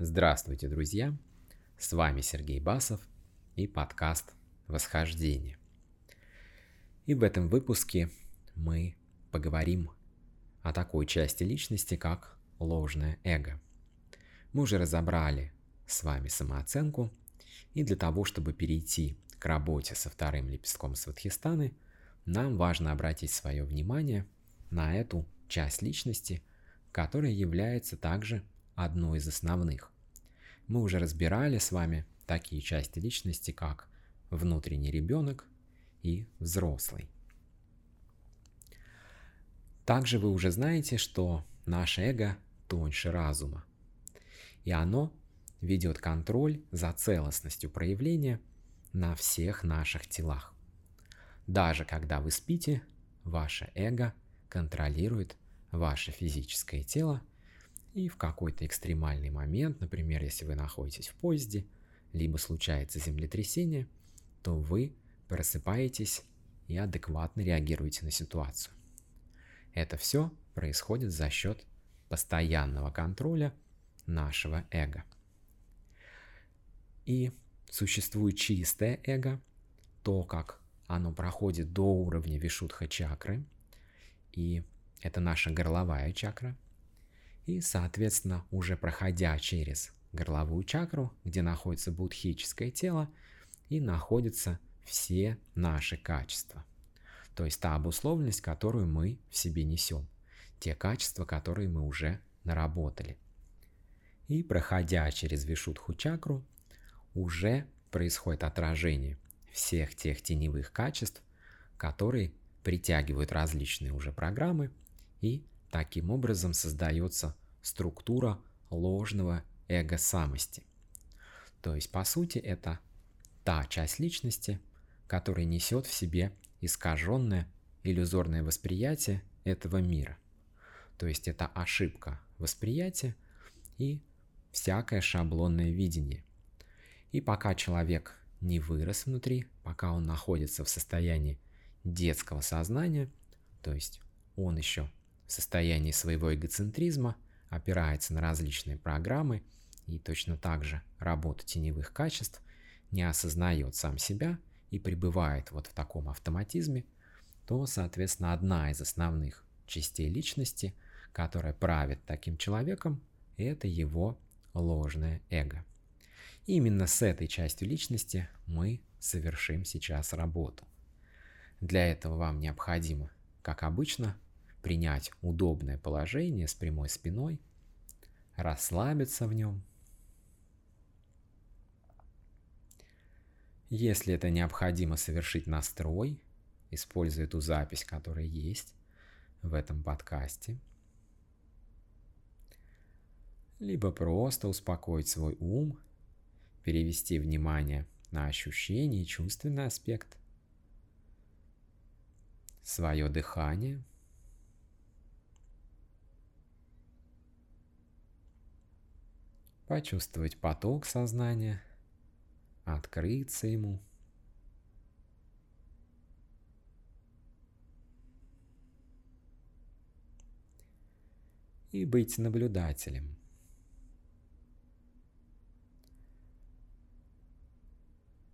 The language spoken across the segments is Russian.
Здравствуйте, друзья! С вами Сергей Басов и подкаст «Восхождение». И в этом выпуске мы поговорим о такой части личности, как ложное эго. Мы уже разобрали с вами самооценку, и для того, чтобы перейти к работе со вторым лепестком Сватхистаны, нам важно обратить свое внимание на эту часть личности, которая является также одной из основных. Мы уже разбирали с вами такие части личности, как внутренний ребенок и взрослый. Также вы уже знаете, что наше эго тоньше разума, и оно ведет контроль за целостностью проявления на всех наших телах. Даже когда вы спите, ваше эго контролирует ваше физическое тело и в какой-то экстремальный момент, например, если вы находитесь в поезде, либо случается землетрясение, то вы просыпаетесь и адекватно реагируете на ситуацию. Это все происходит за счет постоянного контроля нашего эго. И существует чистое эго, то, как оно проходит до уровня вишудха чакры, и это наша горловая чакра – и, соответственно, уже проходя через горловую чакру, где находится будхическое тело, и находятся все наши качества. То есть та обусловленность, которую мы в себе несем. Те качества, которые мы уже наработали. И проходя через Вишудху чакру, уже происходит отражение всех тех теневых качеств, которые притягивают различные уже программы и Таким образом создается структура ложного эго-самости. То есть, по сути, это та часть личности, которая несет в себе искаженное иллюзорное восприятие этого мира. То есть это ошибка восприятия и всякое шаблонное видение. И пока человек не вырос внутри, пока он находится в состоянии детского сознания, то есть он еще в состоянии своего эгоцентризма, опирается на различные программы и точно так же работу теневых качеств, не осознает сам себя и пребывает вот в таком автоматизме, то, соответственно, одна из основных частей личности, которая правит таким человеком, это его ложное эго. Именно с этой частью личности мы совершим сейчас работу. Для этого вам необходимо, как обычно, принять удобное положение с прямой спиной, расслабиться в нем. Если это необходимо совершить настрой, используя ту запись, которая есть в этом подкасте, либо просто успокоить свой ум, перевести внимание на ощущение и чувственный аспект, свое дыхание – почувствовать поток сознания, открыться ему. И быть наблюдателем.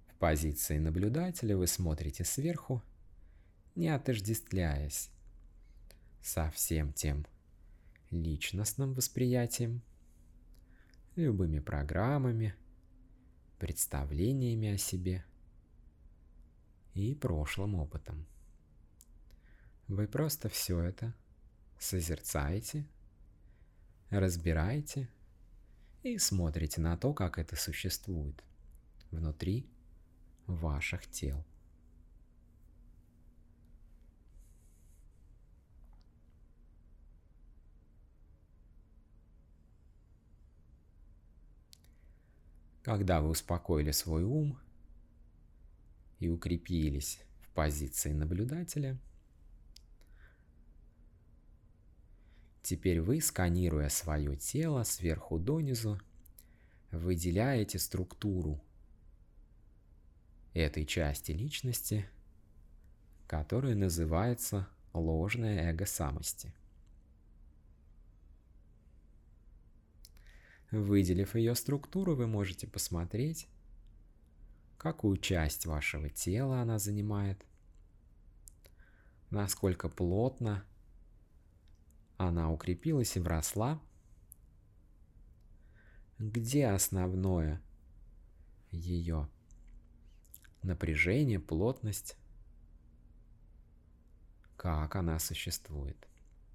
В позиции наблюдателя вы смотрите сверху, не отождествляясь со всем тем личностным восприятием – любыми программами, представлениями о себе и прошлым опытом. Вы просто все это созерцаете, разбираете и смотрите на то, как это существует внутри ваших тел. Когда вы успокоили свой ум и укрепились в позиции наблюдателя, теперь вы, сканируя свое тело сверху донизу, выделяете структуру этой части личности, которая называется ложное эго самости. Выделив ее структуру, вы можете посмотреть, какую часть вашего тела она занимает, насколько плотно она укрепилась и вросла, где основное ее напряжение, плотность, как она существует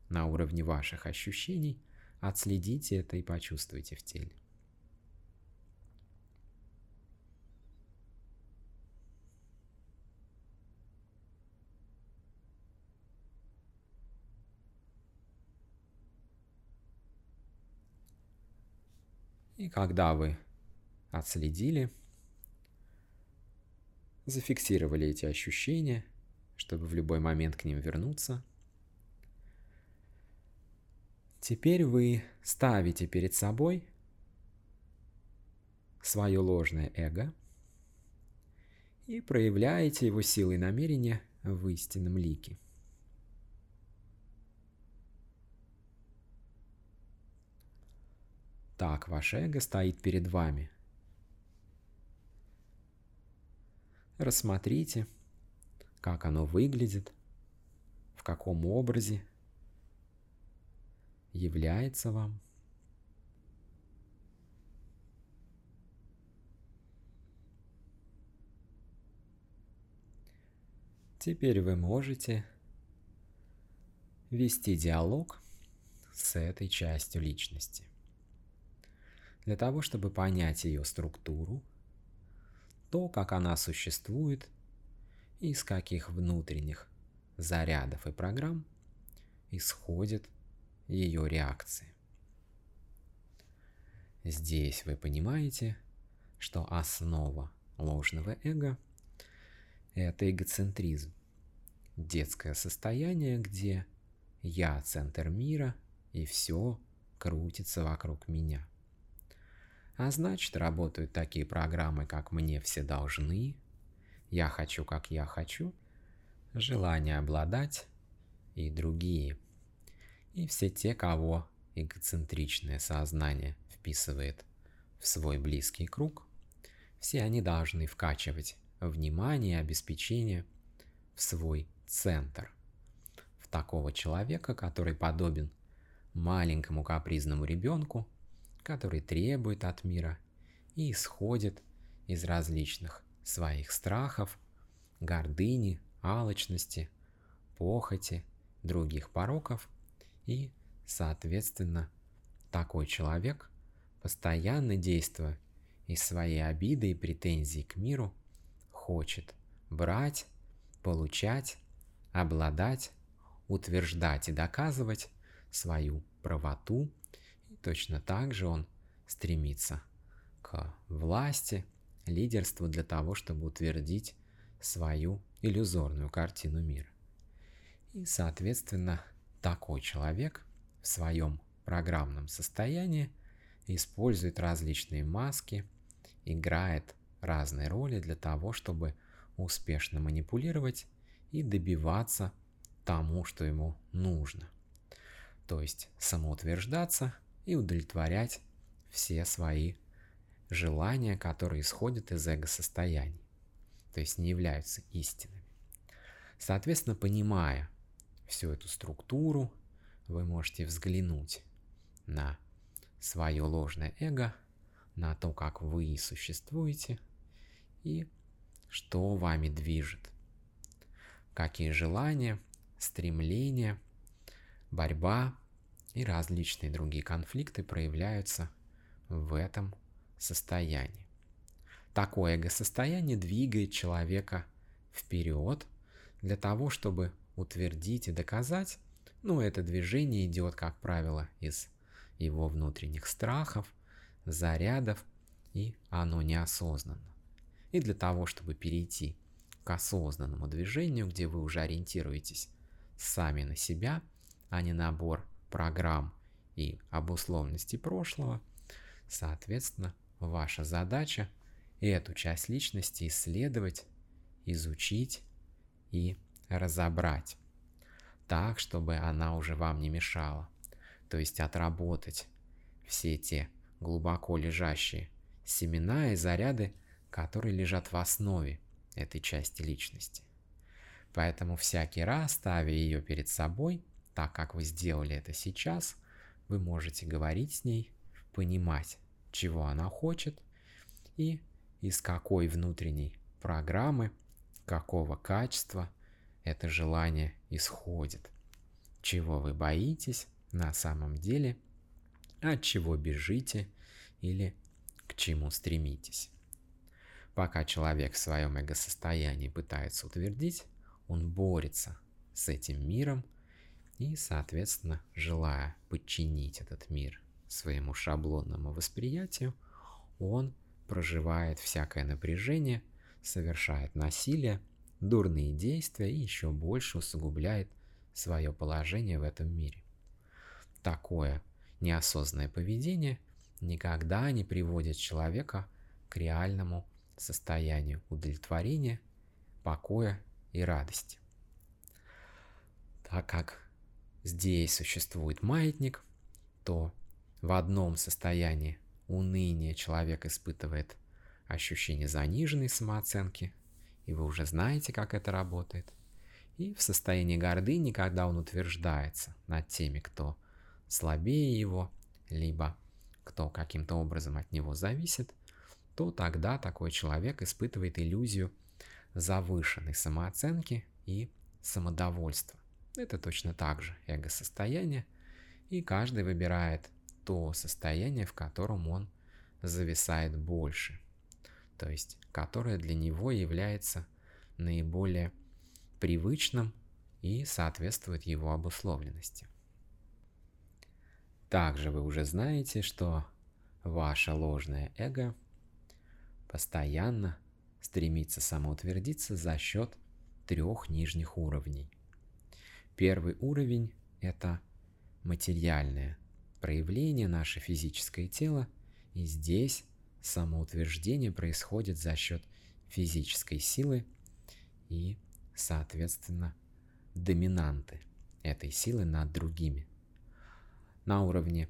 на уровне ваших ощущений. Отследите это и почувствуйте в теле. И когда вы отследили, зафиксировали эти ощущения, чтобы в любой момент к ним вернуться, теперь вы ставите перед собой свое ложное эго и проявляете его силой намерения в истинном лике – Так, ваше эго стоит перед вами. Рассмотрите, как оно выглядит, в каком образе является вам. Теперь вы можете вести диалог с этой частью личности. Для того, чтобы понять ее структуру, то, как она существует, из каких внутренних зарядов и программ исходят ее реакции. Здесь вы понимаете, что основа ложного эго – это эгоцентризм, детское состояние, где я центр мира и все крутится вокруг меня – а значит, работают такие программы, как «Мне все должны», «Я хочу, как я хочу», «Желание обладать» и другие. И все те, кого эгоцентричное сознание вписывает в свой близкий круг, все они должны вкачивать внимание и обеспечение в свой центр, в такого человека, который подобен маленькому капризному ребенку – который требует от мира и исходит из различных своих страхов, гордыни, алчности, похоти, других пороков и, соответственно, такой человек, постоянно действуя из своей обиды и претензий к миру, хочет брать, получать, обладать, утверждать и доказывать свою правоту точно так же он стремится к власти, лидерству для того, чтобы утвердить свою иллюзорную картину мира. И, соответственно, такой человек в своем программном состоянии использует различные маски, играет разные роли для того, чтобы успешно манипулировать и добиваться тому, что ему нужно. То есть самоутверждаться – и удовлетворять все свои желания, которые исходят из эго-состояний, то есть не являются истинными. Соответственно, понимая всю эту структуру, вы можете взглянуть на свое ложное эго, на то, как вы существуете и что вами движет, какие желания, стремления, борьба и различные другие конфликты проявляются в этом состоянии. Такое эго-состояние двигает человека вперед для того, чтобы утвердить и доказать, ну, это движение идет, как правило, из его внутренних страхов, зарядов, и оно неосознанно. И для того, чтобы перейти к осознанному движению, где вы уже ориентируетесь сами на себя, а не набор программ и обусловленности прошлого, соответственно, ваша задача эту часть личности исследовать, изучить и разобрать так, чтобы она уже вам не мешала. То есть отработать все те глубоко лежащие семена и заряды, которые лежат в основе этой части личности. Поэтому всякий раз, ставя ее перед собой, так как вы сделали это сейчас, вы можете говорить с ней, понимать, чего она хочет и из какой внутренней программы, какого качества это желание исходит, чего вы боитесь на самом деле, от чего бежите или к чему стремитесь. Пока человек в своем эго-состоянии пытается утвердить, он борется с этим миром и, соответственно, желая подчинить этот мир своему шаблонному восприятию, он проживает всякое напряжение, совершает насилие, дурные действия и еще больше усугубляет свое положение в этом мире. Такое неосознанное поведение никогда не приводит человека к реальному состоянию удовлетворения, покоя и радости. Так как здесь существует маятник, то в одном состоянии уныния человек испытывает ощущение заниженной самооценки, и вы уже знаете, как это работает. И в состоянии гордыни, когда он утверждается над теми, кто слабее его, либо кто каким-то образом от него зависит, то тогда такой человек испытывает иллюзию завышенной самооценки и самодовольства. Это точно так же эго-состояние, и каждый выбирает то состояние, в котором он зависает больше, то есть которое для него является наиболее привычным и соответствует его обусловленности. Также вы уже знаете, что ваше ложное эго постоянно стремится самоутвердиться за счет трех нижних уровней. Первый уровень – это материальное проявление, наше физическое тело, и здесь самоутверждение происходит за счет физической силы и, соответственно, доминанты этой силы над другими. На уровне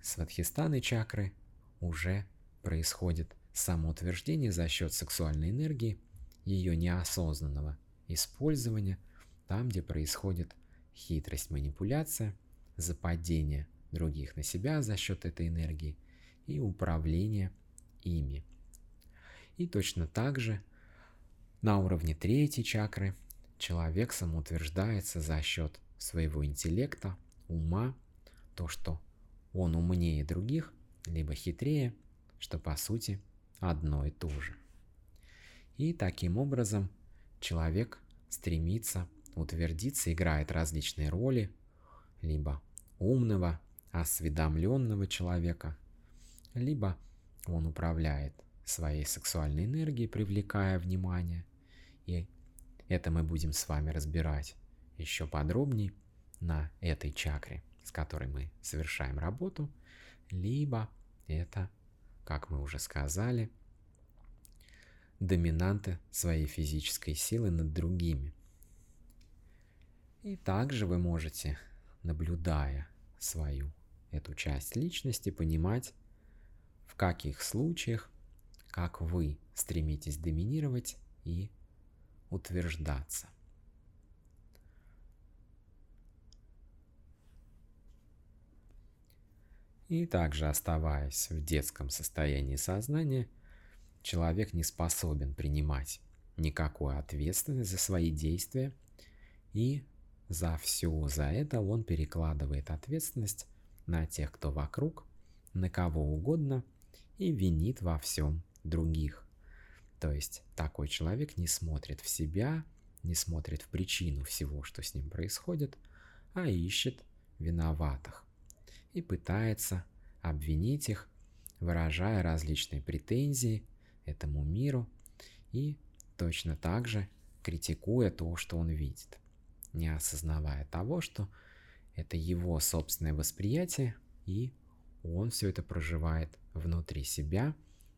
сватхистаны чакры уже происходит самоутверждение за счет сексуальной энергии, ее неосознанного использования, там, где происходит хитрость, манипуляция, западение других на себя за счет этой энергии и управление ими. И точно так же на уровне третьей чакры человек самоутверждается за счет своего интеллекта, ума, то, что он умнее других, либо хитрее, что по сути одно и то же. И таким образом человек стремится утвердиться, играет различные роли, либо умного, осведомленного человека, либо он управляет своей сексуальной энергией, привлекая внимание. И это мы будем с вами разбирать еще подробнее на этой чакре, с которой мы совершаем работу, либо это, как мы уже сказали, доминанты своей физической силы над другими. И также вы можете, наблюдая свою эту часть личности, понимать, в каких случаях, как вы стремитесь доминировать и утверждаться. И также оставаясь в детском состоянии сознания, человек не способен принимать никакую ответственность за свои действия и за все за это он перекладывает ответственность на тех, кто вокруг, на кого угодно и винит во всем других. То есть такой человек не смотрит в себя, не смотрит в причину всего, что с ним происходит, а ищет виноватых и пытается обвинить их, выражая различные претензии этому миру и точно так же критикуя то, что он видит не осознавая того, что это его собственное восприятие, и он все это проживает внутри себя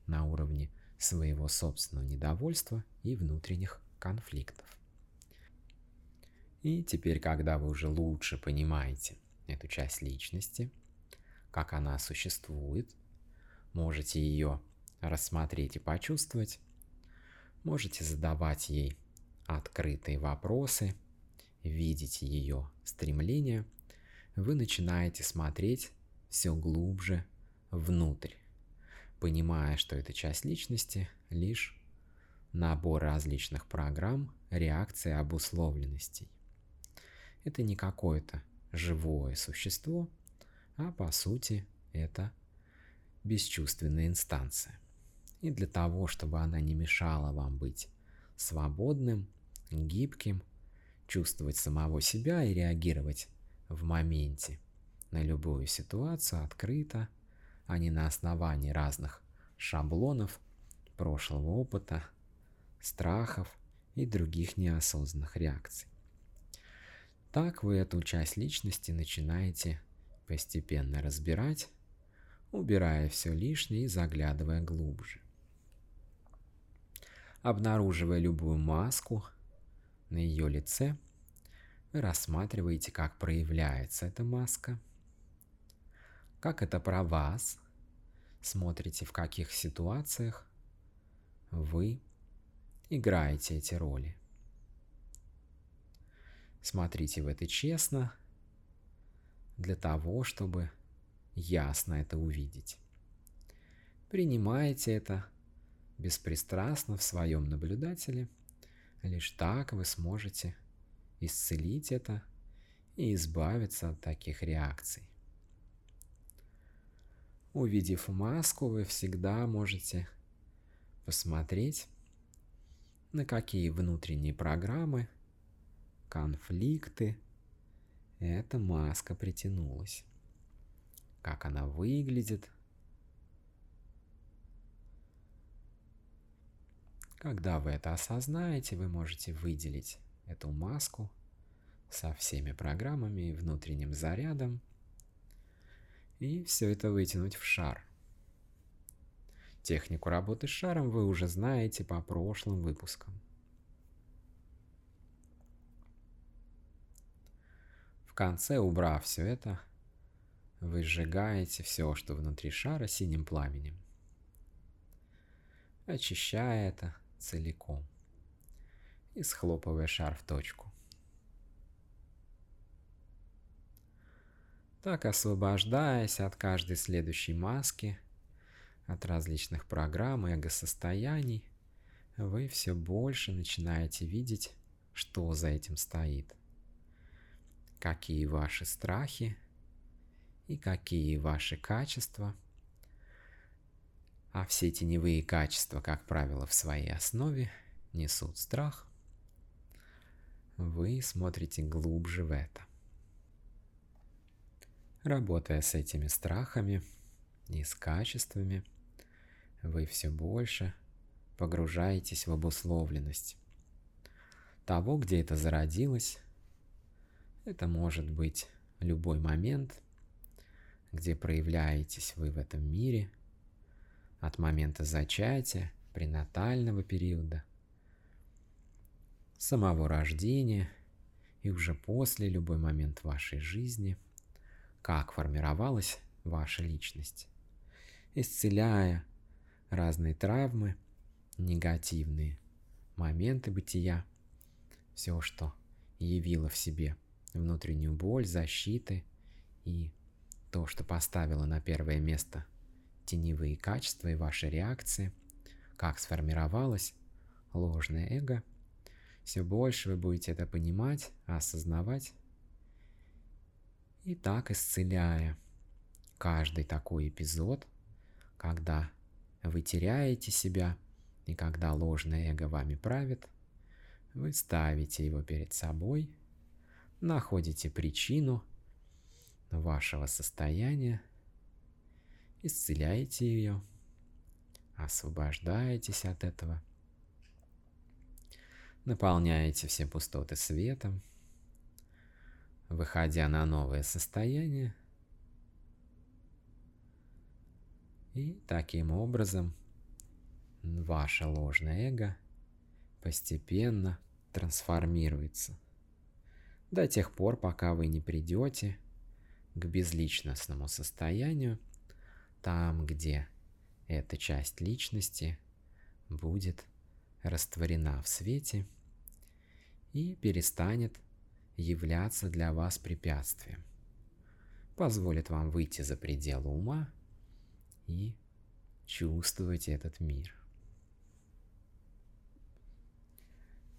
на уровне своего собственного недовольства и внутренних конфликтов. И теперь, когда вы уже лучше понимаете эту часть личности, как она существует, можете ее рассмотреть и почувствовать, можете задавать ей открытые вопросы, видеть ее стремления, вы начинаете смотреть все глубже внутрь, понимая, что эта часть личности лишь набор различных программ, реакций обусловленностей. Это не какое-то живое существо, а по сути это бесчувственная инстанция. И для того, чтобы она не мешала вам быть свободным, гибким, чувствовать самого себя и реагировать в моменте на любую ситуацию открыто, а не на основании разных шаблонов, прошлого опыта, страхов и других неосознанных реакций. Так вы эту часть личности начинаете постепенно разбирать, убирая все лишнее и заглядывая глубже. Обнаруживая любую маску на ее лице, вы рассматриваете, как проявляется эта маска, как это про вас, смотрите, в каких ситуациях вы играете эти роли. Смотрите в это честно, для того, чтобы ясно это увидеть. Принимайте это беспристрастно в своем наблюдателе, лишь так вы сможете исцелить это и избавиться от таких реакций. Увидев маску, вы всегда можете посмотреть, на какие внутренние программы, конфликты эта маска притянулась. Как она выглядит. Когда вы это осознаете, вы можете выделить эту маску со всеми программами и внутренним зарядом и все это вытянуть в шар. Технику работы с шаром вы уже знаете по прошлым выпускам. В конце, убрав все это, вы сжигаете все, что внутри шара, синим пламенем, очищая это целиком и схлопывая шар в точку. Так, освобождаясь от каждой следующей маски – от различных программ и эго-состояний, вы все больше начинаете видеть, что за этим стоит. Какие ваши страхи и какие ваши качества. А все теневые качества, как правило, в своей основе несут страх. Вы смотрите глубже в это. Работая с этими страхами и с качествами – вы все больше погружаетесь в обусловленность того, где это зародилось. Это может быть любой момент, где проявляетесь вы в этом мире, от момента зачатия, пренатального периода, самого рождения и уже после любой момент вашей жизни, как формировалась ваша личность, исцеляя разные травмы, негативные моменты бытия, все, что явило в себе внутреннюю боль, защиты и то, что поставило на первое место теневые качества и ваши реакции, как сформировалось ложное эго, все больше вы будете это понимать, осознавать и так исцеляя каждый такой эпизод, когда вы теряете себя, и когда ложное эго вами правит, вы ставите его перед собой, находите причину вашего состояния, исцеляете ее, освобождаетесь от этого, наполняете все пустоты светом, выходя на новое состояние – И таким образом ваше ложное эго постепенно трансформируется. До тех пор, пока вы не придете к безличностному состоянию, там, где эта часть личности будет растворена в свете и перестанет являться для вас препятствием. Позволит вам выйти за пределы ума и чувствовать этот мир.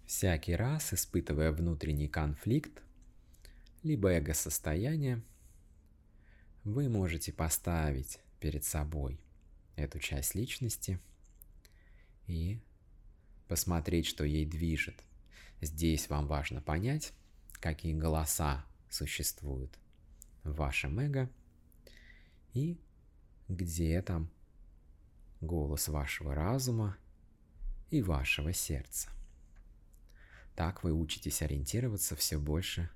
Всякий раз, испытывая внутренний конфликт, либо эго-состояние, вы можете поставить перед собой эту часть личности и посмотреть, что ей движет. Здесь вам важно понять, какие голоса существуют в вашем эго и где там голос вашего разума и вашего сердца. Так вы учитесь ориентироваться все больше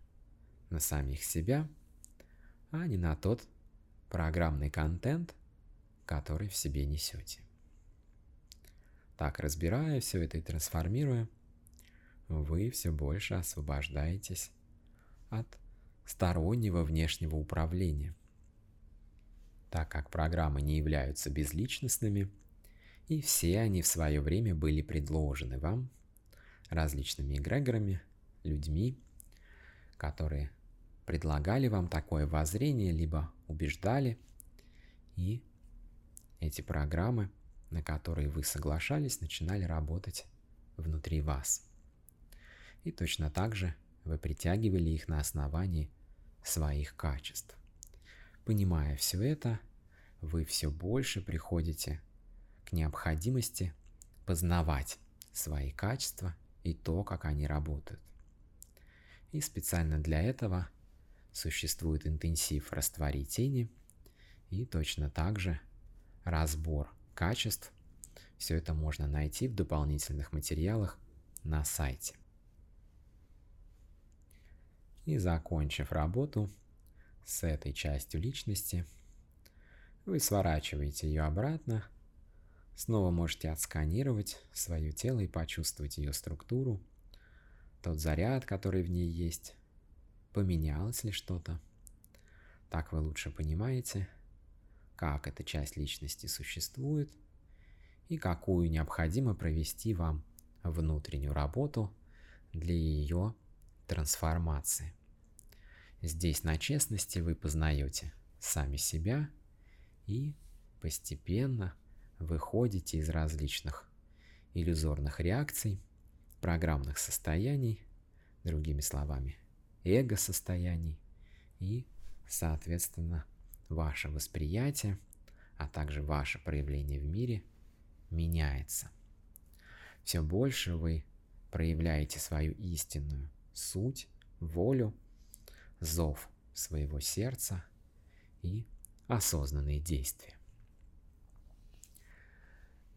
на самих себя, а не на тот программный контент, который в себе несете. Так, разбирая все это и трансформируя, вы все больше освобождаетесь от стороннего внешнего управления, так как программы не являются безличностными, и все они в свое время были предложены вам различными эгрегорами, людьми, которые предлагали вам такое воззрение, либо убеждали, и эти программы, на которые вы соглашались, начинали работать внутри вас. И точно так же вы притягивали их на основании своих качеств. Понимая все это, вы все больше приходите к необходимости познавать свои качества и то, как они работают. И специально для этого существует интенсив «Раствори тени» и точно так же разбор качеств. Все это можно найти в дополнительных материалах на сайте. И закончив работу с этой частью личности, вы сворачиваете ее обратно Снова можете отсканировать свое тело и почувствовать ее структуру, тот заряд, который в ней есть, поменялось ли что-то. Так вы лучше понимаете, как эта часть личности существует и какую необходимо провести вам внутреннюю работу для ее трансформации. Здесь на честности вы познаете сами себя и постепенно – выходите из различных иллюзорных реакций, программных состояний, другими словами, эго-состояний и, соответственно, ваше восприятие, а также ваше проявление в мире меняется. Все больше вы проявляете свою истинную суть, волю, зов своего сердца и осознанные действия.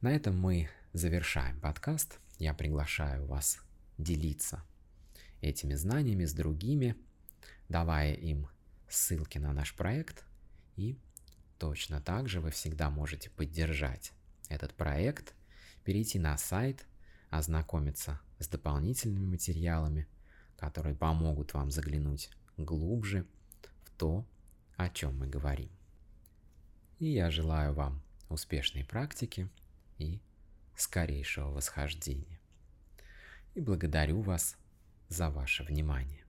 На этом мы завершаем подкаст. Я приглашаю вас делиться этими знаниями с другими, давая им ссылки на наш проект. И точно так же вы всегда можете поддержать этот проект, перейти на сайт, ознакомиться с дополнительными материалами, которые помогут вам заглянуть глубже в то, о чем мы говорим. И я желаю вам успешной практики – и скорейшего восхождения. И благодарю вас за ваше внимание.